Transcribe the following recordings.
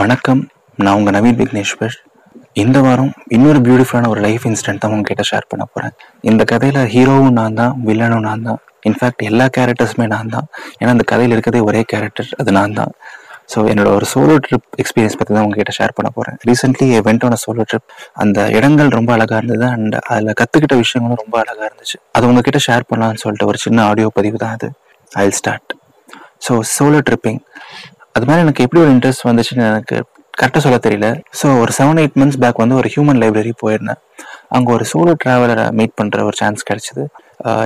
வணக்கம். நான் உங்கள் நவீன் விக்னேஸ்வர் இந்த வாரம் இன்னொரு பியூட்டிஃபுல்லான ஒரு லைஃப் இன்சிடென்ட் தான் உங்ககிட்ட ஷேர் பண்ண போகிறேன் இந்த கதையில் ஹீரோவும் நான் தான் வில்லனும் நான் தான். இன்ஃபேக்ட் எல்லா கேரக்டர்ஸுமே நான் தான். ஏன்னா இந்த கதையில் இருக்கிறதே ஒரே கேரக்டர் அது நான் தான். ஸோ என்னோட ஒரு சோலோ ட்ரிப் எக்ஸ்பீரியன்ஸ் பற்றி தான் உங்ககிட்ட ஷேர் பண்ண போகிறேன் recently went on solo trip அந்த இடங்கள் ரொம்ப அழகாக இருந்தது. அண்ட் அதில் கற்றுக்கிட்ட விஷயங்களும் ரொம்ப அழகாக இருந்துச்சு. அது உங்ககிட்ட ஷேர் பண்ணலாம்னு சொல்லிட்டு ஒரு சின்ன ஆடியோ பதிவு தான் அது. I start so solo tripping அது மாதிரி எனக்கு எப்படி ஒரு இன்ட்ரெஸ்ட் வந்துச்சுன்னு எனக்கு கரெக்டாக சொல்ல தெரியல. ஸோ ஒரு செவன் எயிட் மந்த்ஸ் பேக் வந்து ஒரு ஹியூமன் லைப்ரரி போயிருந்தேன். அங்கே ஒரு சோலோ ட்ராவலரை மீட் பண்ணுற ஒரு சான்ஸ் கிடச்சிது.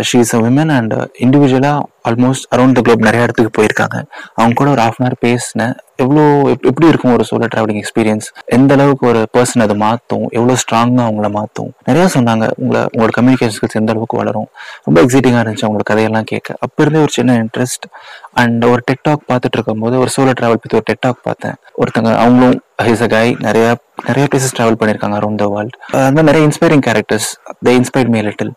She is a women and இண்டிவிஜுவலாக ஆல்மோஸ்ட் அரௌண்ட் த குளோப் நிறைய இடத்துக்கு போயிருக்காங்க. அவங்க கூட ஒரு ஆஃப் அன் ஹவர் பேசினேன். எவ்வளோ எப்படி இருக்கும் ஒரு சோலோ ட்ராவலிங் எக்ஸ்பீரியன்ஸ் எந்த அளவுக்கு ஒரு பர்சன் அதை மாற்றும்? எவ்வளோ ஸ்ட்ராங்காக அவங்கள மாற்றும்? நிறையா சொன்னாங்க. உங்களை உங்களோட கம்யூனிகேஷன் ஸ்கில்ஸ் எந்த அளவுக்கு வளரும்? ரொம்ப எக்ஸைட்டிங்காக இருந்துச்சு அவங்களோட கதையெல்லாம் கேட்க. அப்போ இருந்தே ஒரு சின்ன இன்ட்ரெஸ்ட் அண்ட் ஒரு டெக்டாக் பார்த்துட்டு இருக்கும்போது ஒரு சோலோ ட்ராவல் பற்றி ஒரு டெக்டாக் பார்த்தேன். ஒருத்தங்க அவங்களும் ஹிஸ் அ கை நிறைய நிறைய பிளேசஸ் ட்ராவல் பண்ணியிருக்காங்க அரௌண்ட் த வேர்ல்ட் அந்த நிறைய inspiring characters they inspired me little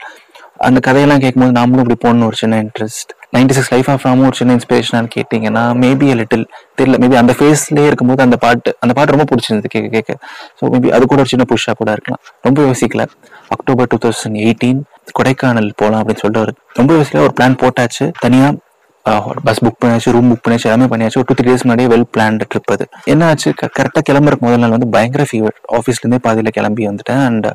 அந்த கதையெல்லாம் கேட்கும்போது நாமளும் இப்படி போடணும் ஒரு சின்ன interest ninety six life of ராமும் ஒரு சின்ன இன்ஸ்பிரேஷனாக கேட்டிங்கன்னா மேபி அ லிட்டில் தெரியல. மேபி அந்த ஃபேஸ்லேயே இருக்கும்போது அந்த பாட்டு அந்த பாட்டு ரொம்ப பிடிச்சிருந்தது கேட்க கேட்க. ஸோ மேபி அது கூட ஒரு சின்ன புஷ்ஷாக கூட இருக்கலாம். ரொம்ப யோசிக்கல. October two thousand eighteen Kodaikanal போகலாம் அப்படின்னு சொல்லிட்டு ஒரு ரொம்ப யோசிக்கல. ஒரு பிளான் போட்டாச்சு. தனியாக பஸ் புக் பண்ணியாச்சு ரூம் புக் பண்ணியாச்சு எல்லாமே பண்ணியாச்சு. ஒரு டூ த்ரீ டேஸ் முன்னாடியே வெல் பிளான் ட்ரிப் அது. என்ன ஆச்சு? கரெக்டாக கிளம்புறக்கு முதல் நாள் வந்து பயங்கர ஃபீவர் ஆஃபீஸ்லேருந்தே பாதியில் கிளம்பி வந்துட்டேன். And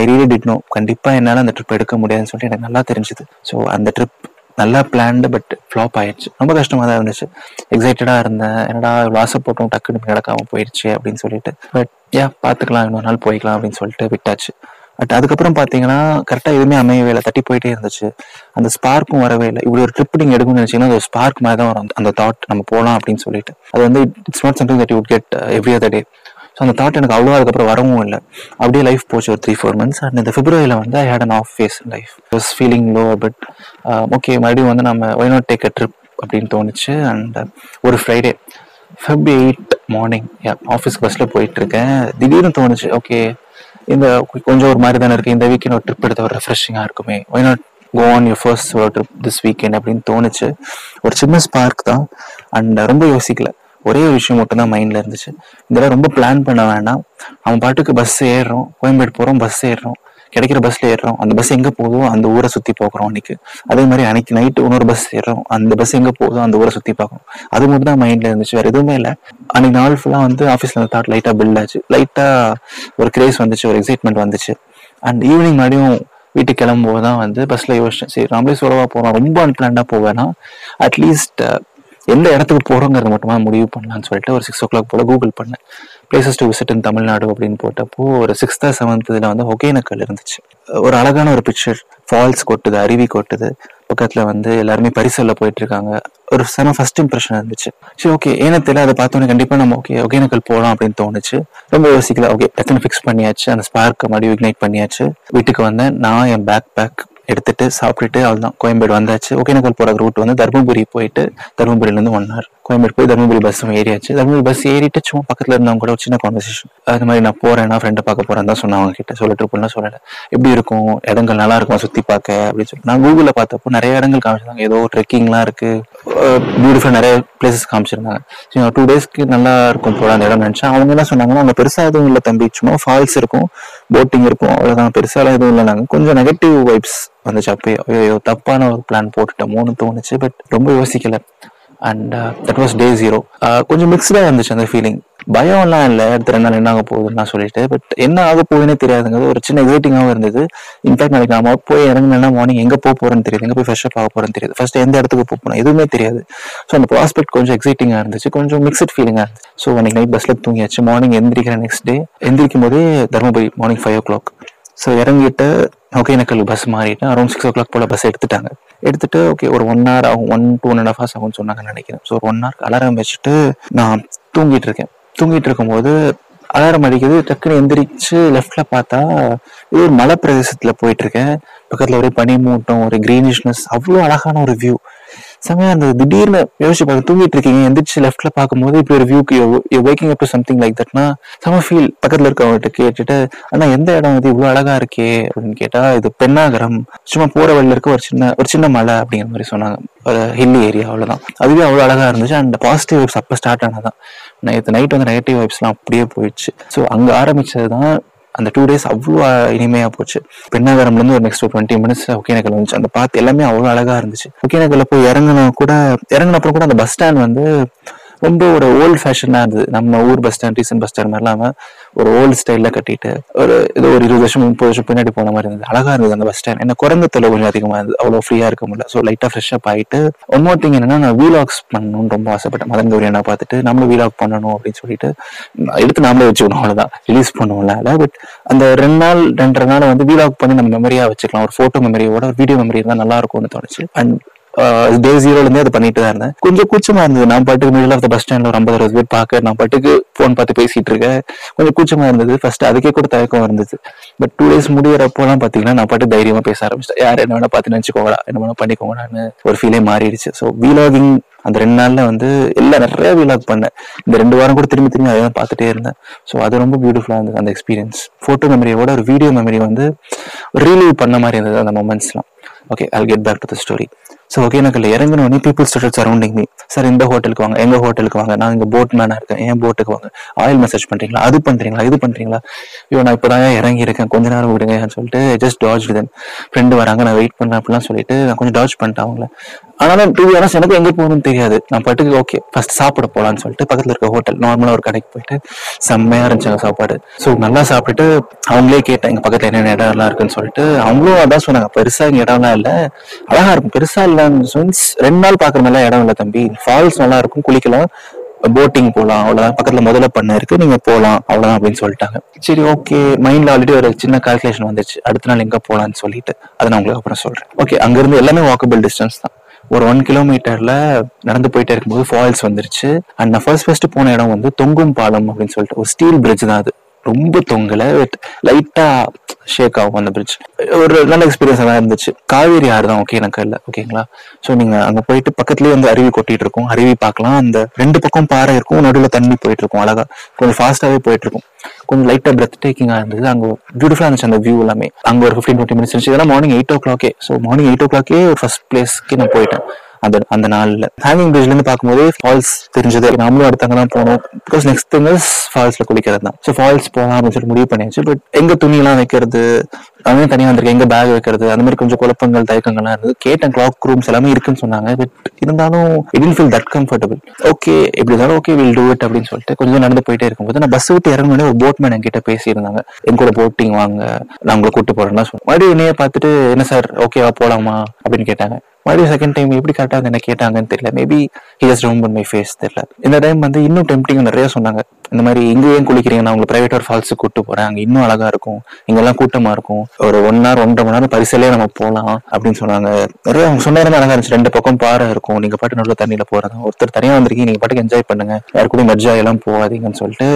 I really did no கண்டிப்பாக என்னால் அந்த ட்ரிப் எடுக்க முடியாதுன்னு சொல்லிட்டு எனக்கு நல்லா தெரிஞ்சுது. ஸோ அந்த ட்ரிப் நல்லா பிளான்டு பட் ஃப்ளாப் ஆயிடுச்சு. ரொம்ப கஷ்டமாக தான் இருந்துச்சு. எக்ஸைட்டடாக இருந்தேன். என்னடா வாச போட்டோம் டக்குன்னு நடக்காமல் போயிடுச்சு அப்படின்னு சொல்லிட்டு. பட் ஏன் பார்த்துக்கலாம் இன்னொரு நாள் போய்க்கலாம் அப்படின்னு சொல்லிட்டு விட்டாச்சு. பட் அதுக்கப்புறம் பார்த்தீங்கன்னா கரெக்டாக எதுவுமே அமையவே இல்லை. தட்டி போயிட்டே இருந்துச்சு. அந்த ஸ்பார்க்கும் வரவே இல்லை. இப்படி ஒரு ட்ரிப் நீங்கள் எடுக்கணும்னு நினச்சிங்கன்னா அந்த ஸ்பார்க் மாதிரி தான் வரும். அந்த- தாட் நம்ம போகலாம் அப்படின்னு சொல்லிட்டு. அது வந்து it's not something that you get every other day so அந்த தாட் எனக்கு அவ்வளோ அதுக்கப்புறம் வரவும் இல்லை. அப்படியே லைஃப் போச்சு ஒரு த்ரீ ஃபோர் மந்த்ஸ் அண்ட் இந்த பிப்ரவரியில் வந்து I had an off phase life was feeling low but okay மறுபடியும் வந்து நம்ம why not take a trip அப்படின்னு தோணுச்சு. அண்ட் uh, ஒரு Friday Feb eight morning office பஸ்ஸில் போயிட்டு இருக்கேன். திடீர்னு தோணுச்சு. ஓகே இந்த கொஞ்சம் ஒரு மாதிரி தானே இருக்கு. இந்த வீக்கெண்ட் ஒரு ட்ரிப் எடுத்த ஒரு ரெஃப்ரெஷிங்காக இருக்குமே. Why not go on your first trip this weekend அப்படின்னு தோணுச்சு. ஒரு சின்ன ஸ்பார்க் தான். அண்ட் ரொம்ப யோசிக்கல. ஒரே ஒரு விஷயம் மட்டும் தான் மைண்டில் இருந்துச்சு. இதெல்லாம் ரொம்ப பிளான் பண்ண வேண்டாம் அவன் பாட்டுக்கு பஸ் ஏறுறோம். கோயம்பேடு போகிறோம் பஸ் ஏறுறோம். கிடைக்கிற பஸ்ல ஏறுறோம். அந்த பஸ் எங்க போதோ அந்த ஊரை சுத்தி போகிறோம் அன்னைக்கு. அதே மாதிரி அன்னைக்கு நைட்டு இன்னொரு பஸ் ஏறுறோம். அந்த பஸ் எங்க போகுதோ அந்த ஊரை சுத்தி பார்க்குறோம். அது மட்டும் தான் மைண்ட்ல இருந்துச்சு. வேற எதுவுமே இல்லை. அன்னைக்கு நாள் ஃபுல்லா வந்து ஆஃபீஸ்ல அந்த தாட் லைட்டா பில்ட் ஆச்சு. லைட்டா ஒரு கிரேஸ் வந்துச்சு. ஒரு எக்ஸைட்மெண்ட் வந்துச்சு. அண்ட் ஈவினிங் மறுபடியும் வீட்டுக்கு கிளம்பும்போது தான் வந்து பஸ்ல யோசிச்சேன். சரி நாமளே சொல்லவா போறோம். ரொம்ப அன்பிளான்டா போவேனா? அட்லீஸ்ட் எந்த இடத்துக்கு போறோங்கிறத மட்டுமா முடிவு பண்ணலாம்னு சொல்லிட்டு ஒரு சிக்ஸ் ஓ கிளாக் போல கூகுள் பண்ணேன். Places to visit in Tamil Nadu அப்படின்னு போட்டப்போ ஒரு சிக்ஸ்த் செவன்த் இதில் வந்து ஒகேனக்கல் இருந்துச்சு. ஒரு அழகான ஒரு பிக்சர் ஃபால்ஸ் கொட்டுது அருவி கொட்டுது. பக்கத்தில் வந்து எல்லாருமே பரிசலில் போயிட்டு இருக்காங்க ஒரு செம ஃபர்ஸ்ட் இம்ப்ரெஷன் இருந்துச்சு. சரி ஓகே ஏனத்தில் அதை பார்த்தோன்னே கண்டிப்பாக நம்ம ஓகே ஒகேனக்கல் போகலாம் அப்படின்னு தோணுச்சு. ரொம்ப யோசிக்கல ஓகே டக்குன்னு ஃபிக்ஸ் பண்ணியாச்சு. அந்த ஸ்பார்க்கை மறுபடியும் இக்னைட் பண்ணியாச்சு. வீட்டுக்கு வந்தேன். நான் என் பேக் பேக் எடுத்துட்டு சாப்பிட்டுட்டு அவ்வளோதான் கோயம்பேடு வந்தாச்சு. ஒகேனக்கல் போகிற ரூட் வந்து தருமபுரி போயிட்டு தருமபுரியிலேருந்து ஒன் ஹவர் கோயம்பேடு போய் தர்மபுரி பஸ் ஏறியாச்சு. தர்மபுரி பஸ் ஏறிட்டு சும்மா பக்கத்தில் இருந்தவங்க கூட ஒரு சின்ன கான்வர்சேஷன் அது மாதிரி நான் போறேன் நான் ஃப்ரெண்டை பார்க்க போறேன் தான் சொன்னேன் அவங்க கிட்ட சொல்லிட்டு ட்ரிப்புலாம் சொல்லலை. எப்படி இருக்கும்? இடங்கள் நல்லா இருக்கும் சுற்றி பார்க்க? அப்படின்னு சொல்லி. நான் கூகுளில் பார்த்தப்போ நிறைய இடங்கள் காமிச்சிருந்தாங்க. ஏதோ ட்ரெக்கிங்லாம் இருக்கு. பியூட்டிஃபுல் நிறைய பிளேசஸ் காமிச்சிருந்தாங்க. டூ டேஸ்க்கு நல்லா இருக்கும் போல அந்த இடம் நினச்சேன். அவங்க என்ன சொன்னாங்கன்னா அங்கே பெருசாக எதுவும் இல்லை தம்பி. சும்மா ஃபால்ஸ் இருக்கும் போட்டிங் இருக்கும் அவ்வளோதான் பெருசாலாம் எதுவும் இல்லை. நாங்கள் கொஞ்சம் நெகட்டிவ் வைப்ஸ் வந்துச்சு. அப்பயே ஐயோ தப்பான ஒரு பிளான் போட்டுட்டோமோன்னு தோணுச்சு. பட் ரொம்ப யோசிக்கல. And that was day zero கொஞ்சம் மிக்ஸ்டாக இருந்துச்சு அந்த ஃபீலிங் பயம்லாம் இல்லை அடுத்த ரெண்டு நாள் என்ன ஆக போகுதுன்னு சொல்லிட்டு பட் என்ன ஆக போகுதுன்னே தெரியாதுங்கிறது ஒரு சின்ன எக்ஸைட்டிங்காகவும் இருந்தது. இன்ஃபேக்ட் நாளைக்கு நம்ம போய் இறங்கினா மார்னிங் எங்கே போக போகிறேன்னு தெரியுது. எங்கே போய் ஃப்ரெஷ்ஷப் ஆக போகிறேன்னு தெரியாது. ஃபர்ஸ்ட் எந்த இடத்துக்கு போக போகணும் எதுவுமே தெரியாது. ஸோ அந்த ப்ராஸ்பெக்ட் கொஞ்சம் எக்ஸைட்டிங்காக இருந்துச்சு. கொஞ்சம் மிக்சட் ஃபீலிங்காக இருந்துச்சு. ஸோ அன்னைக்கு நைட் பஸ்ஸில் தூங்கியாச்சு. மார்னிங் எந்திரிக்கிறேன் நெக்ஸ்ட் டே எந்திரிக்கும் போதே Dharmapuri morning five o'clock so இறங்கிட்டு ஒகேனக்கல் பஸ் மாறிட்டு அரௌண்ட் சிக்ஸ் ஓ கிளாக் போல பஸ் எடுத்துட்டாங்க. எடுத்துட்டு ஓகே ஒரு ஒன் ஹவர் ஆகும் one two and half hours ஆகும்னு சொன்னாங்கன்னு நினைக்கிறேன். ஸோ ஒரு ஒன் ஹவர் அலாரம் வச்சுட்டு நான் தூங்கிட்டு இருக்கேன். தூங்கிட்டு இருக்கும்போது அலாரம் அடிக்குது டக்குன்னு எந்திரிச்சு லெஃப்ட்ல பார்த்தா இது ஒரு மலை பிரதேசத்துல போயிட்டு இருக்கேன். பக்கத்துல ஒரே பனிமூட்டம் ஒரு கிரீனிஷ்னஸ் அவ்வளோ அழகான ஒரு வியூ செமையா இருந்தது. திடீர்னு யோசிச்சு பார்க்க தூங்கிட்டு இருக்கீங்க எந்திரிச்சு லெஃப்ட்ல பார்க்கும்போது இப்படி ஒரு வியூக்கு வேக்கிங் அப் சம்திங் லைக் தட்னா செம ஃபீல் பக்கத்துல இருக்கவங்ககிட்ட கேட்டுட்டு ஆனா எந்த இடம் இது? இவ்வளவு அழகா இருக்கே அப்படின்னு கேட்டா இது பெண்ணாகரம். சும்மா போற வழியில இருக்க ஒரு சின்ன ஒரு சின்ன மலை அப்படிங்கிற மாதிரி சொன்னாங்க. ஒரு ஹில்லி ஏரியா அவ்வளவுதான். அதுவே அவ்வளவு அழகா இருந்துச்சு. அண்ட் பாசிட்டிவ் வைப்ஸ் அப்ப ஸ்டார்ட் ஆனதான் நேற்று நைட் வந்து நெகட்டிவ் வைப்ஸ்லாம் அப்படியே போயிடுச்சு. ஸோ அங்கே ஆரம்பிச்சதுதான் அந்த டூ டேஸ் அவ்வளோ இனிமையா போச்சு. பெண்ணாகரம்லேருந்து ஒரு நெக்ஸ்ட் டுவெண்ட்டி மினிட்ஸ் ஒகேனக்கல் வந்துச்சு. அந்த பார்த்து எல்லாமே அவ்வளோ அழகா இருந்துச்சு. ஒகேனக்கல்ல போய் இறங்கணும் கூட இறங்கினப்புறம் கூட அந்த பஸ் ஸ்டாண்ட் வந்து ரொம்ப ஒரு ஓல்ட் ஃபேஷனாக இருந்தது. நம்ம ஊர் bus stand recent bus stand மாதிரி இல்லாமல் ஒரு ஓல்டு ஸ்டைலில் கட்டிட்டு ஒரு ஏதோ ஒரு இருபது வருஷம் முப்பது வருஷம் பின்னாடி போன மாதிரி இருந்தது. அழகாக இருந்தது அந்த பஸ் ஸ்டாண்ட் என்ன குரங்கு தொலை கொஞ்சம் அதிகமாக இருந்தது. அவ்வளோ ஃப்ரீயாக இருக்க முடியல. ஸோ லைட்டாக ஃப்ரெஷ்ஷப் ஆகிட்டு ஒன் மோர் திங் என்னன்னா நான் வீலாக்ஸ் பண்ணணும்னு ரொம்ப ஆசைப்பட்டேன். மதன் கௌரி என்ன பார்த்துட்டு நம்மளும் வீலாக் பண்ணணும் அப்படின்னு சொல்லிட்டு எடுத்து நாமளே வச்சுக்கணும். அவ்வளோதான் ரிலீஸ் பண்ணுவோம்ல பட் அந்த ரெண்டு நாள் ரெண்டரை நாள் வந்து வீலாக் பண்ணி நம்ம மெமரியாக வச்சுக்கலாம். ஒரு ஃபோட்டோ மெமரியோட ஒரு வீடியோ மெமரி இருந்தால் நல்லா இருக்கும்னு தோணுச்சு. அண்ட் டே ஜீரோலேருந்தே அது பண்ணிட்டு தான் இருந்தேன். கொஞ்சம் கூச்சமாக இருந்தது. நான் பாட்டுக்கு மிடில் ஆஃப் த பஸ் ஸ்டாண்டில் ஒரு ஐம்பது அறுபது பேர் பார்க்க நான் பாட்டுக்கு ஃபோன் பார்த்து பேசிகிட்டு இருக்கேன். கொஞ்சம் கூச்சமாக இருந்தது. ஃபர்ஸ்ட் அதுக்கே கூட தயக்கம் இருந்தது. பட் டூ டேஸ் முடிகிறப்போலாம் பார்த்தீங்கன்னா நான் பாட்டு தைரியமாக பேச ஆரம்பிச்சிட்டேன். யார் என்ன வேணால் பார்த்து நினைச்சுக்கோங்கடா. என்ன வேணால் பண்ணிக்கோங்கடான்னு ஒரு ஃபீலே மாறிடுச்சு. ஸோ வீலாகிங் அந்த ரெண்டு நாள்ல வந்து எல்லாம் நிறைய வீலாக் பண்ணேன். இந்த ரெண்டு வாரம் கூட திரும்பி திரும்பி அதை பார்த்துட்டே இருந்தேன். ஸோ அது ரொம்ப பியூட்டிஃபுல்லாக இருந்தது அந்த எக்ஸ்பீரியன்ஸ் ஃபோட்டோ மெமரியோட ஒரு வீடியோ மெமரி வந்து ரீலீவ் பண்ண மாதிரி இருந்தது அந்த மொமெண்ட்ஸ்லாம் okay I get back to the story so ஒகேனக்கல்ல இறங்கினோடனே people start surrounding me sir இந்த ஹோட்டலுக்கு வாங்க எங்கள் ஹோட்டலுக்கு வாங்க? நான் இங்கே போட் மேனாக இருக்கேன். என் போட்டுக்கு வாங்க? ஆயில் மெசேஜ் பண்ணுறீங்களா அது பண்ணுறீங்களா இது பண்ணுறீங்களா ஐயோ நான் இப்பதான் இறங்கி இருக்கேன். கொஞ்ச நேரம் விடுங்கன்னு சொல்லிட்டு ஜஸ்ட் டாஜ் தென் ஃப்ரெண்டு வராங்க நான் வெயிட் பண்ணேன் அப்படிலாம் சொல்லிட்டு நான் கொஞ்சம் டாஜ் பண்ணிட்டேன் அவங்கள. ஆனாலும் டூ இயர்ஸ் எனக்கு எங்கே போகணும்னு தெரியாது. நான் பாட்டுக்கு ஓகே ஃபர்ஸ்ட் சாப்பிட போகலான்னு சொல்லிட்டு பக்கத்தில் இருக்க ஹோட்டல் நார்மலாக ஒரு கடைக்கு போயிட்டு செம்மையாக இருந்துச்சு சாப்பாடு. ஸோ நல்லா சாப்பிட்டுட்டு அவங்களே கேட்டேன் எங்கள் பக்கத்தில் என்னென்ன இடம்லாம் இருக்குன்னு சொல்லிட்டு. அவங்களும் அதான் சொன்னாங்க பெருசாக இங்கே இடம்லாம் இல்லை. அழகா இருக்கும். பெருசாக இல்லை மீன்ஸ் ரெண்டு நாள் பாக்குற மாதிரிலாம் இடம் இல்லை தம்பி. ஃபால்ஸ் நல்லா இருக்கும் குளிக்கலாம். போட்டிங் போகலாம் அவ்வளவுதான். பக்கத்துல முதல்ல பண்ண இருக்கு நீங்க போகலாம் அவ்வளவுதான் அப்படின்னு சொல்லிட்டாங்க. சரி ஓகே மைண்ட்ல ஆல்ரெடி ஒரு சின்ன கால்குலேஷன் வந்துச்சு அடுத்த நாள் எங்க போகலான்னு சொல்லிட்டு அதை நான் உங்களுக்கு அப்புறம் சொல்றேன். ஓகே அங்க இருந்து எல்லாமே வாக்கபிள் டிஸ்டன்ஸ் தான். ஒரு ஒன் கிலோமீட்டர்ல நடந்து போயிட்டே இருக்கும்போது ஃபால்ஸ் வந்துருச்சு. அண்ட் நான் ஃபர்ஸ்ட் ஃபர்ஸ்ட் போன இடம் வந்து தொங்கும் பாலம் அப்படின்னு சொல்லிட்டு ஒரு ஸ்டீல் பிரிட்ஜ் தான் அது. ரொம்ப தொங்கல. லைட்டா ஷேக் ஆகும் அந்த பிரிட்ஜ் ஒரு நல்ல எக்ஸ்பீரியன்ஸ் தான் இருந்துச்சு. காவேரி ஆறு தான் ஓகே எனக்கு இல்லை ஓகேங்களா ஸோ நீங்க அங்க போயிட்டு பக்கத்துலயே வந்து அருவி கொட்டிட்டு இருக்கும். அருவி பார்க்கலாம். அந்த ரெண்டு பக்கம் பாறை இருக்கும். நடுவில் தண்ணி போயிட்டு இருக்கும் அழகா. கொஞ்சம் ஃபாஸ்டாவே போயிட்டு இருக்கும். கொஞ்சம் லைட்டா பிரெத் டேக்கிங்கா இருந்தது. அங்க பியூட்டிஃபுல்லா இருந்துச்சு அந்த வியூ எல்லாமே. அங்க ஒரு ஃபிஃப்டீன் டுவெண்ட்டி மினிட்ஸ் இருந்துச்சு. இதெல்லாம் மார்னிங் எயிட் ஓ கிளாக்கே ஸோ மார்னிங் எயிட் ஓ கிளாக்கே ஒரு ஃபர்ஸ்ட் பிளேஸ்க்கு நான் போயிட்டேன். அந்த அந்த நாள்ல. ஹேங்கிங் பிரிட்ஜ்ல இருந்து பார்க்கும்போது ஃபால்ஸ் தெரிஞ்சது. நம்மளும் அடுத்தவங்க தான் போனோம் பிகாஸ் நெக்ஸ்ட் திங் இஸ் ஃபால்ஸ்ல குளிக்கிறது தான். ஸோ ஃபால்ஸ் போகலாம் அப்படின்னு சொல்லி முடிவு பண்ணியாச்சு. பட் எங்க துணியெல்லாம் வைக்கிறது அதுவே தனியாக வந்திருக்கு எங்க பேக் வைக்கிறது அந்த மாதிரி கொஞ்சம் குழப்பங்கள் தயக்கங்கள்லாம் இருந்தது. கேட்டேன் கிளாக் ரூம்ஸ் எல்லாமே இருக்குன்னு சொன்னாங்க. பட் இருந்தாலும் it feel that comfortable okay எப்படி இருந்தாலும் ஓகே வில் டூ இட் அப்படின்னு சொல்லிட்டு கொஞ்சம் நடந்து போயிட்டே இருக்கும்போது நான் பஸ் விட்டு இறங்கினே ஒரு போட்மேன் என்கிட்ட பேசியிருந்தாங்க. என் கூட போட்டிங் வாங்க. நான் உங்களை கூட்டு போறேன்னா சொன்னேன் மறுபடியும் என்னைய பார்த்துட்டு என்ன சார் ஓகேவா போலாமா? அப்படின்னு கேட்டாங்க. மறுபடியும் செகண்ட் டைம் எப்படி கரெக்டாக என்ன கேட்டாங்கன்னு தெரியல. Maybe he just remember my face தெரியல. இந்த டைம் வந்து இன்னும் டெம்டிங் நிறைய சொன்னாங்க. இந்த மாதிரி இங்கே ஏன் குளிக்கிறீங்க நான் உங்களை பிரைவேட் ஒரு ஃபால்ஸுக்கு கூட்டு போறேன். அங்கே இன்னும் அழகா இருக்கும். இங்கெல்லாம் கூட்டமா இருக்கும். ஒரு ஒன் ஹவர் ஒன்றரை மணி நேரம் பரிசலே நம்ம போகலாம் அப்படின்னு சொன்னாங்க. நிறைய அவங்க சொன்னாலும் அழகாக அழகா இருந்துச்சு. ரெண்டு பக்கம் பாறை இருக்கும். நீங்க பாட்டு நல்ல தண்ணியில போறதா. ஒருத்தர் தனியாக வந்திருக்கீங்க. நீங்க பாட்டுக்கு என்ஜாய் பண்ணுங்க. யார் கூட மெர்ஜா எல்லாம் போகாதீங்கன்னு சொல்லிட்டு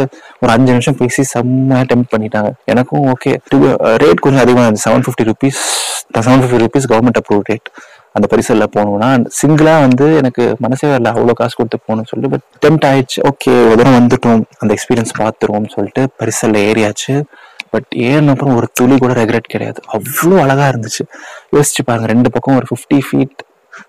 ஒரு அஞ்சு நிமிஷம் பேசி செம்ம டெம்ப் பண்ணிட்டாங்க. எனக்கும் ஓகே ரேட் கொஞ்சம் அதிகமாக இருந்துச்சு. Seven fifty rupees seven fifty rupees government approve rate அந்த பரிசலில் போகணும்னா சிங்கிளாக வந்து எனக்கு மனசே வரல அவ்வளோ காசு கொடுத்து போகணும்னு சொல்லிட்டு பட் டெம்ட் ஆயிடுச்சு. ஓகே ஒரு தூரம் வந்துட்டோம் அந்த எக்ஸ்பீரியன்ஸ் பார்த்துருவோம்னு சொல்லிட்டு பரிசலில் ஏறியாச்சு. பட் ஏறின அப்புறம் ஒரு துளி கூட ரெக்ரெட் கிடையாது. அவ்வளோ அழகாக இருந்துச்சு. யோசிச்சு பாருங்க ரெண்டு பக்கம் ஒரு ஃபிஃப்டி ஃபீட்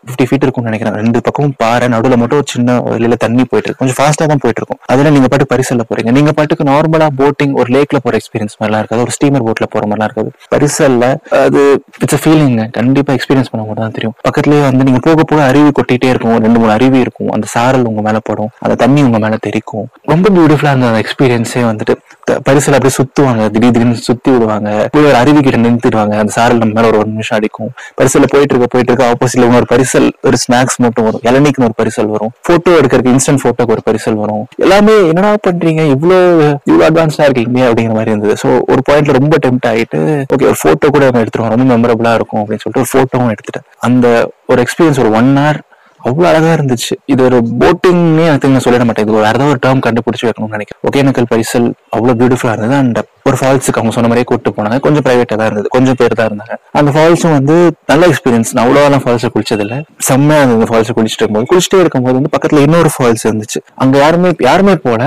ஃபிஃப்டி ஃபீட் இருக்கும்னு நினைக்கிறேன். ரெண்டு பக்கமும் பாறை நடுவில் மட்டும் ஒரு சின்ன வழியில தண்ணி போயிட்டு இருக்கு கொஞ்சம் ஃபாஸ்ட்டாக தான் போயிட்டு இருக்கும் அதில் நீங்க பாட்டு பரிசல்ல போறீங்க. நீங்க பாட்டுக்கு நார்மலா போட்டிங் ஒரு லேக்ல போற எக்ஸ்பீரியன்ஸ் மாதிரிலாம் இருக்காது. ஒரு ஸ்டீமர் போட்ல போற மாதிரிலாம் இருக்காது. பரிசல்ல அது இட்ஸ் ஃபீலிங் கண்டிப்பா எக்ஸ்பீரியன்ஸ் பண்ண தான் தெரியும். பக்கத்துலேயே வந்து நீங்க போக போக அருவி கொட்டிட்டே இருக்கும். ஒரு ரெண்டு மூணு அருவி இருக்கும். அந்த சாரல் உங்க மேல படும். அந்த தண்ணி உங்க மேல தெரிக்கும் ரொம்ப பியூட்டிஃபுல்லா இருந்த அந்த எக்ஸ்பீரியன்ஸே வந்துட்டு. த- பரிசல் அப்படியே சுத்துவாங்க. திடீர் திடீர்னு சுத்தி விடுவாங்க. போய் ஒரு அருவி கிட்ட நிறுத்திடுவாங்க. அந்த சாரல் நம்ம மேல ஒரு ஒரு நிமிஷம் அடிக்கும். பரிசல்ல போயிட்டு இருக்க போயிட்டு இருக்க ஆப்போசிட்ல இன்னொரு பரிசல் ஒரு ஸ்நாக்ஸ் மட்டும் வரும். இளநீக்குன்னு ஒரு பரிசல் வரும். போட்டோ எடுக்கிறதுக்கு இன்ஸ்டன்ட் போட்டோக்கு ஒரு பரிசல் வரும். எல்லாமே என்னடா பண்றீங்க? இவ்வளவு இவ்வளவு அட்வான்ஸ்டா இருக்கீங்க அப்படிங்கிற மாதிரி இருந்தது. சோ ஒரு பாயிண்ட்ல ரொம்ப டெம்ட் ஆயிட்டு ஓகே ஒரு போட்டோ கூட நம்ம எடுத்துருவோம். ரொம்ப மெமரபிளா இருக்கும் அப்படின்னு சொல்லிட்டு ஒரு போட்டோவும் எடுத்துட்டேன். அந்த ஒரு எக்ஸ்பீரியன்ஸ் ஒரு ஒன் ஹவர் அவ்வளவு அழகா இருந்துச்சு. இது ஒரு போட்டிங்னே எனக்கு நான் சொல்லிட மாட்டேன். இது ஒரு ஏதாவது ஒரு டேர்ம் கண்டுபிடிச்சு வைக்கணும்னு நினைக்கிறேன். ஒகேனக்கல் பரிசல் அவ்வளவு பியூட்டிஃபுல்லா இருந்தது. அண்ட் ஒரு ஃபால்ஸுக்கு அவங்க சொன்ன மாதிரியே கூட்டு போனாங்க. கொஞ்சம் பிரைவேட்டா தான் இருந்தது. கொஞ்சம் பேர் தான் இருந்தாங்க. அந்த ஃபால்ஸும் வந்து நல்ல எக்ஸ்பீரியன்ஸ் நான் அவ்வளோலாம் ஃபால்ஸை குளிச்சது செம்மையாக செம்மையா இருந்தது அந்த ஃபால்ஸ் குளிச்சுட்டு இருக்கும்போது. குளிச்சுட்டே இருக்கும்போது வந்து பக்கத்துல இன்னொரு ஃபால்ஸ் இருந்துச்சு. அங்க யாருமே யாருமே போல.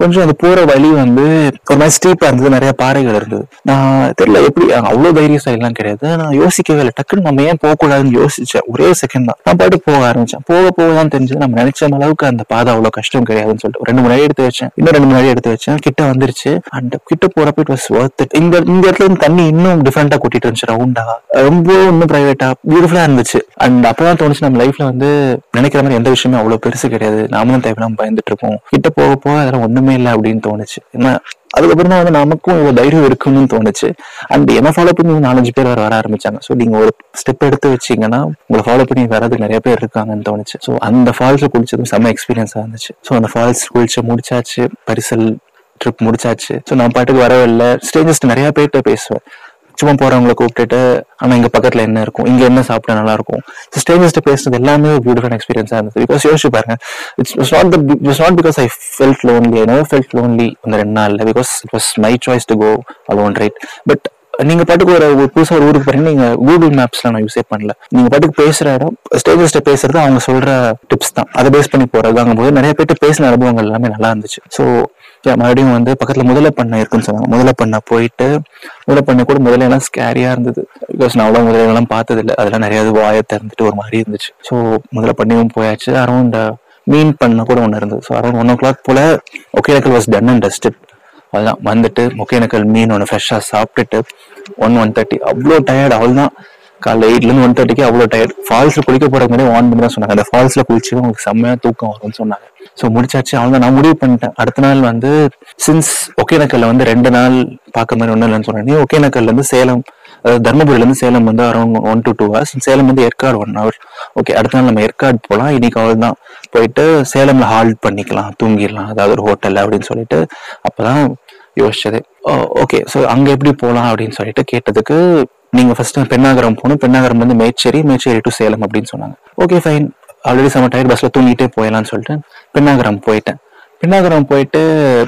கொஞ்சம் அந்த போற வழி வந்து ஒரு மாதிரி ஸ்டீப்பா இருந்தது. நிறைய பாறைகள் இருந்தது. நான் தெரியல எப்படி அவ்வளவு தைரியசாலி எல்லாம் கிடையாது. நான் யோசிக்கவே இல்லை. டக்குன்னு நம்ம ஏன் போகக்கூடாதுன்னு யோசிச்சேன். ஒரே செகண்ட் தான். நான் பாட்டு போக ஆரம்பிச்சேன். போக போக தான் தெரிஞ்சது. நம்ம நினைச்ச அளவுக்கு அந்த பாதை அவ்வளவு கஷ்டம் கிடையாதுன்னு சொல்லிட்டு. ரெண்டு மணி நேரம் எடுத்து வச்சேன். இன்னும் ரெண்டு மணி எடுத்து வச்சேன். கிட்ட வந்துருச்சு. அந்த கிட்ட போறப்ப இட் வாஸ் ஒர்த் இந்த இந்த இடத்துல இருந்து தண்ணி இன்னும் டிஃப்ரெண்டா கூட்டிட்டு இருந்துச்சு ரவுண்டா. ரொம்ப இன்னும் பிரைவேட்டா பியூட்டிஃபுல்லா இருந்துச்சு. அண்ட் அப்பதான் தோணுச்சு நம்ம லைஃப்ல வந்து நினைக்கிற மாதிரி எந்த விஷயமே அவ்வளவு பெருசு கிடையாது. நாமளும் தேவையில்லாம பயந்துட்டு இருப்போம். கிட்ட போக போக அதெல்லாம் ஒண்ணுமே இல்லை அப்படின்னு தோணுச்சு. ஏன்னா அதுக்கப்புறம் தான் வந்து நமக்கும் இவ்வளவு தைரியம் இருக்குன்னு தோணுச்சு. அண்ட் என்ன ஃபாலோ பண்ணி நாலஞ்சு பேர் வர வர ஆரம்பிச்சாங்க. ஸோ நீங்க ஒரு ஸ்டெப் எடுத்து வச்சீங்கன்னா உங்களை ஃபாலோ பண்ணி வரது நிறைய பேர் இருக்காங்கன்னு தோணுச்சு. ஸோ அந்த ஃபால்ஸில் குளிச்சதும் செம்ம எக்ஸ்பீரியன்ஸா இருந்துச்சு. ஸோ அந்த ஃபால்ஸ் குளிச்சு முடிச்சாச்சு. பரிசல் ட்ரிப் முடிச்சாச்சு. ஸோ நான் பாட்டுக்கு வரவில்லை ஸ்டேஜஸ்ட் நிறைய பேர்கிட்ட பேசுவேன். சும்மா போறவங்கள கூப்பிட்டுட்டு ஆனா இங்க பக்கத்துல என்ன இருக்கும்? இங்க என்ன சாப்பிட்டா நல்லா இருக்கும்? ஸ்டேஜஸ்ட் பேசுறது எல்லாமே பியூட்டிஃபுல் எக்ஸ்பீரியன்ஸா இருந்தது. பிகாஸ் யோசிச்சு பாருங்க it's not it's not because I felt lonely I know felt lonely அந்த ரெண்டு நாள்ல. Because it was my choice to go alone right but நீங்க பாட்டுக்கு ஒரு புதுசா ஒரு ஊருக்கு போறீங்க நீங்க கூகுள் மேப்ஸ்ல நான் யூஸே பண்ணல. நீங்க பாட்டுக்கு பேசுற இடம் ஸ்டேஜஸ்ட பேசுறது அவங்க சொல்ற டிப்ஸ் தான். அதை பேஸ் பண்ணி போறது. அங்க போது நிறைய பேர்ட்டு பேசின அனுபவங்கள் எல்லாமே நல்லா இருந்துச்சு. ஸோ மறுபடியும் வந்து பக்கத்துல முதல்ல பண்ண இருக்குன்னு சொன்னாங்க. முதல்ல பண்ண போயிட்டு முதல்ல பண்ண கூட முதல்ல எல்லாம் ஸ்கேரியா இருந்தது. பிகாஸ் நான் அவ்வளவு முதல்ல எல்லாம் பார்த்தது இல்லை அதெல்லாம் நிறைய வாயை திறந்துட்டு ஒரு மாதிரி இருந்துச்சு. ஸோ முதல்ல பண்ணியும் போயாச்சு. அரௌண்ட் மீன் பண்ண கூட ஒன்று இருந்தது. So around one o'clock போல Hogenakkal was done and dusted அதுதான் வந்துட்டு முக்கியனக்கல் மீன் ஒன்று ஃப்ரெஷ்ஷாக சாப்பிட்டுட்டு ஒன் ஒன் தேர்ட்டி அவ்வளோ டயர்ட் அவ்வளோதான் காலைல எயிட்லேருந்து ஒன் தேர்ட்டிக்கு அவ்வளோ டயர்ட் ஃபால்ஸில் குளிக்க போகிறதுக்கு முன்னாடி ஆன் பண்ணி தான் சொன்னாங்க. அந்த ஃபால்ஸில் குளிச்சு உங்களுக்கு செம்மையாக தூக்கம் வரும்னு சொன்னாங்க. ஸோ முடிச்சாச்சு. அவங்க நான் முடிவு பண்ணிட்டேன். அடுத்த நாள் வந்து சின்ஸ் ஒகேனக்கல்ல வந்து ரெண்டு நாள் பார்க்க மாதிரி ஒன்றும் இல்லைன்னு சொன்னேன் ஒகேனக்கல்லேருந்து சேலம் தர்மபுரியிலேருந்து சேலம் வந்து around one to two hours Salem வந்து ஏற்காடு ஒன் ஹவர் ஓகே அடுத்த நாள் நம்ம ஏற்காடு போகலாம் இன்னைக்கு அவள் தான் போயிட்டு சேலம்ல ஹால்ட் பண்ணிக்கலாம். தூங்கிடலாம். அதாவது ஒரு ஹோட்டல் அப்படின்னு சொல்லிட்டு அப்பதான் யோசிச்சது. ஓகே ஸோ அங்கே எப்படி போகலாம் அப்படின்னு சொல்லிட்டு கேட்டதுக்கு நீங்க ஃபர்ஸ்ட் பெண்ணாகரம் போகணும். பெண்ணாகரம் வந்து மேச்சேரி மேச்சேரி டு சேலம் அப்படின்னு சொன்னாங்க. ஓகே ஃபைன் ஆல்ரெடி செம்ம டயர் பஸ்ல தூங்கிட்டே போயிடலாம்னு சொல்லிட்டு பெண்ணாகரம் போயிட்டேன். பெண்ணாகரம் போயிட்டு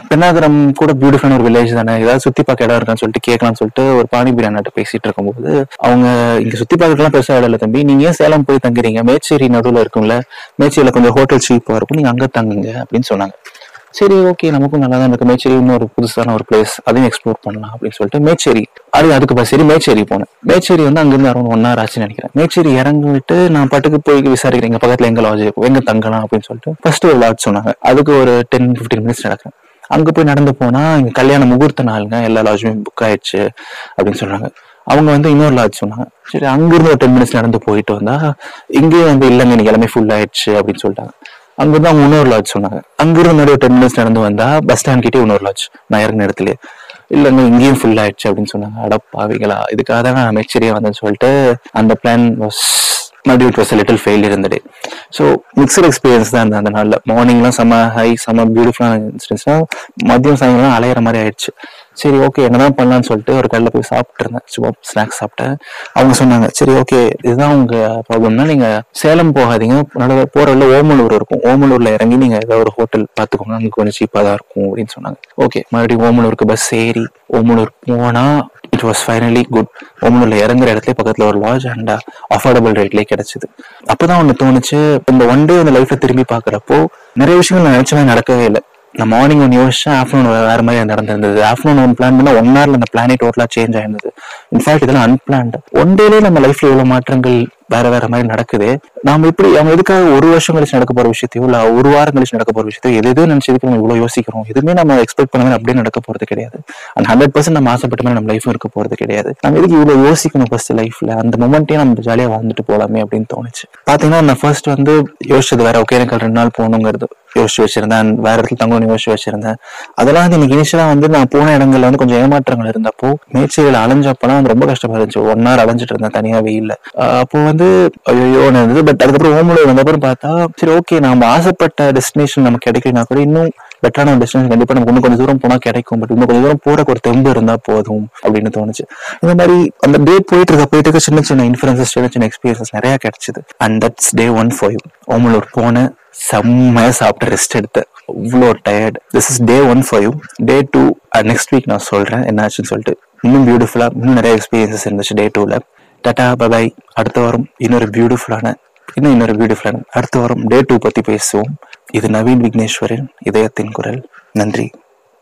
பெண்ணாகரம் கூட பியூட்டிஃபுல்லான ஒரு வில்லேஜ் தானே. ஏதாவது சுத்தி பார்க்க இடம் இருக்கான்னு சொல்லிட்டு கேட்கலாம்னு சொல்லிட்டு ஒரு பாணி பிரியாணிட்ட பேசிட்டு இருக்கும்போது அவங்க இங்க சுத்தி பார்க்கலாம் பெருசா இடம் இல்லை தம்பி. நீங்க ஏன் சேலம் போய் தங்குறீங்க? மேச்சேரி நடுவில் இருக்கும்ல. மேச்சேரியில கொஞ்சம் ஹோட்டல் சீப்பா இருக்கும். நீங்க அங்க தங்குங்க அப்படின்னு சொன்னாங்க. சரி ஓகே நமக்கும் நல்லா தான் இருக்கு. மேச்சேரி இன்னொரு புதுசான ஒரு பிளேஸ் அதையும் எக்ஸ்ப்ளோர் பண்ணலாம் அப்படின்னு சொல்லிட்டு மேச்சேரி. அது அதுக்கு சரி மேச்சேரி போனேன். மேச்சேரி வந்து அங்கிருந்து அரௌண்ட் ஒன் ஹவர் ஆச்சுன்னு நினைக்கிறேன். மேச்சேரி இறங்கிட்டு நான் பாட்டுக்கு போய் விசாரிக்கிறேன். எங்க பக்கத்துல எங்க லாஜ் இருக்கும் எங்க தங்கலாம் அப்படின்னு சொல்லிட்டு ஃபர்ஸ்ட் ஒரு லாட்ஜ் சொன்னாங்க. அதுக்கு ஒரு டென் பிப்டீன் மினிட்ஸ் நடக்கிறேன் அங்க போய் நடந்து போனா இங்க கல்யாண முகூர்த்த நாளுங்க எல்லா லாட்ஜுமே புக் ஆயிடுச்சு அப்படின்னு சொல்றாங்க. அவங்க வந்து இன்னொரு லாட்ஜ் சொன்னாங்க. சரி அங்கிருந்து ஒரு டென் மினிட்ஸ் நடந்து போயிட்டு வந்தா இங்கேயும் வந்து இல்லைங்க இன்னைக்கு எல்லாமே ஃபுல் ஆயிடுச்சு அப்படின்னு சொல்லிட்டாங்க. அங்கிருந்து அவங்க இன்னொரு லாட்ஜ் சொன்னாங்க. அங்கிருந்து முன்னாடி ஒரு டென் மினிட்ஸ் நடந்து வந்தா பஸ் ஸ்டாண்ட் கிட்டே இன்னொரு லாட்ஜ் நான் இறங்கின இடத்துல இல்லைங்க இங்கேயும் ஃபுல் ஆயிடுச்சு அப்படின்னு சொன்னாங்க. அடப்பாவிகளா இதுக்காக தான் நான் மெச்சரியா வந்தேன்னு சொல்லிட்டு அந்த பிளான் வாஸ் மறுபடியும் இட் வாஸ் லிட்டில் ஃபெயிலியர் இருந்தது ஸோ மிக்சர் எக்ஸ்பீரியன்ஸ் தான் இருந்தது அந்த நாளில். மார்னிங்லாம் செம்ம ஹை செம்ம பியூட்டிஃபுல்லான இன்சிடென்ட்ஸ்னா மதியம் சாயங்காலம் அலையிற மாதிரி ஆயிடுச்சு. சரி ஓகே என்னதான் பண்ணலாம்னு சொல்லிட்டு ஒரு கடையில் போய் சாப்பிட்டு இருந்தேன். சும்மா ஸ்நாக்ஸ் சாப்பிட்டேன். அவங்க சொன்னாங்க சரி ஓகே இதுதான் உங்க ப்ராப்ளம்னா நீங்க சேலம் போகாதீங்க. நடுவில் போற வழியில ஓமலூர் இருக்கும். ஓமலூர்ல இறங்கி நீங்க ஏதாவது ஒரு ஹோட்டல் பார்த்துக்கோங்க. அங்க கொஞ்சம் சீப்பாக தான் இருக்கும் அப்படின்னு சொன்னாங்க. ஓகே மறுபடியும் ஓமலூருக்கு பஸ் ஏறி ஓமலூர் போனா இட் வாஸ் ஃபைனலி குட் ஓமலூர்ல இறங்குற இடத்துல பக்கத்துல ஒரு லாட்ஜ் அண்ட் அஃபோர்டபுள் ரேட்லயே கிடைச்சது. அப்பதான் ஒன்று தோணுச்சு. இந்த ஒன் டே அந்த லைஃப்ல திரும்பி பாக்குறப்போ நிறைய விஷயங்கள் நான் நினைச்ச மாதிரி நடக்கவே இல்லை. நான் மார்னிங் ஒன்று யோசிச்சேன் ஆஃப்டர்நூன் வேற மாதிரி நடந்திருந்தது. ஆஃப்டர்நூன் ஒன் பிளான் பண்ணால் ஒன் ஹவரில் அந்த பிளானே டோட்டலாக சேஞ்ச் ஆயிருந்தது. இன்ஃபேக்ட் இதெல்லாம் அன்பிளான்டு ஒன் டேலே நம்ம லைஃப்ல எவ்வளோ மாற்றங்கள் வேற வேற மாதிரி நடக்குது. நாம இப்படி அவங்க எதுக்காக ஒரு வருஷம் கழிச்சு நடக்க போற விஷயத்தையோ இல்ல ஒரு வாரம் கழிச்சு நடக்க போற விஷயத்தையோ எது எதோ நினைச்சதுக்கு நம்ம இவ்வளவு யோசிக்கிறோம் எதுவுமே நம்ம எக்ஸ்பெக்ட் பண்ண அப்படியே நடக்க போறது கிடையாது. அண்ட் ஹண்ட்ரட் பர்சன்ட் நம்ம ஆசைப்பட்ட மாதிரி நம்ம லைஃப் இருக்க போறது கிடையாது. நம்ம எதுக்கு இவ்வளவு யோசிக்கணும் ஃபர்ஸ்ட் லைஃப்ல அந்த மொமெண்ட்டே நம்ம ஜாலியா வாழ்ந்துட்டு போலாமே அப்படின்னு தோணுச்சு. பாத்தீங்கன்னா நான் ஃபர்ஸ்ட் வந்து யோசிச்சது வேற ஓகே எனக்கு ரெண்டு நாள் போகணுங்கிறது. யோசிச்சு வச்சிருந்தேன் வேற இடத்துல தங்கணும்னு யோசிச்சு வச்சிருந்தேன். அதெல்லாம் வந்து எனக்கு இனிஷியலா வந்து நான் போன இடங்கள்ல வந்து கொஞ்சம் ஏமாற்றங்கள் இருந்தப்போ மேச்சேரியில அலைஞ்சப்பெல்லாம் ரொம்ப கஷ்டமா இருந்துச்சு. ஒன் ஹவர் அலைஞ்சிட்டு இருந்தேன் தனியா வெயில்ல அப்போ வந்து ஐயோன்னு இருந்தது. பட் அதுக்கப்புறம் ஓமலூர் வந்தப்புறம் பார்த்தா சரி ஓகே நம்ம ஆசைப்பட்ட டெஸ்டினேஷன் நமக்கு கிடைக்கலனா கூட இன்னும் பெட்டரான டெஸ்டினேஷன் கண்டிப்பா நமக்கு இன்னும் கொஞ்சம் தூரம் போனா கிடைக்கும். பட் இன்னும் கொஞ்சம் தூரம் போறக்கு ஒரு தெம்பு இருந்தா போதும் அப்படின்னு தோணுச்சு. இந்த மாதிரி அந்த டே போயிட்டு இருக்க போயிட்டு இருக்க சின்ன சின்ன இன்ஃபுரன்சஸ் சின்ன சின்ன எக்ஸ்பீரியன்சஸ் நிறைய கிடைச்சது. And that's day one for you Omalur போனேன் செம்மையா சாப்பிட்டு ரெஸ்ட் எடுத்தேன் அவ்வளோ tired this is day one for you day two next week நான் சொல்றேன். என்னாச்சுன்னு சொல்லிட்டு. இன்னும் பியூட்டிஃபுல்லா இன்னும் நிறைய எக்ஸ்பீரியன்சஸ் இருந்துச்சு டே டூல டட்டா பபாய் அடுத்த வாரம் இன்னொரு பியூட்டிஃபுல்லான இன்னும் இன்னொரு பியூட்டிஃபுல்லான அடுத்த வாரம் டே டூ பற்றி பேசுவோம். இது நவீன் விக்னேஸ்வரின் இதயத்தின் குரல். நன்றி.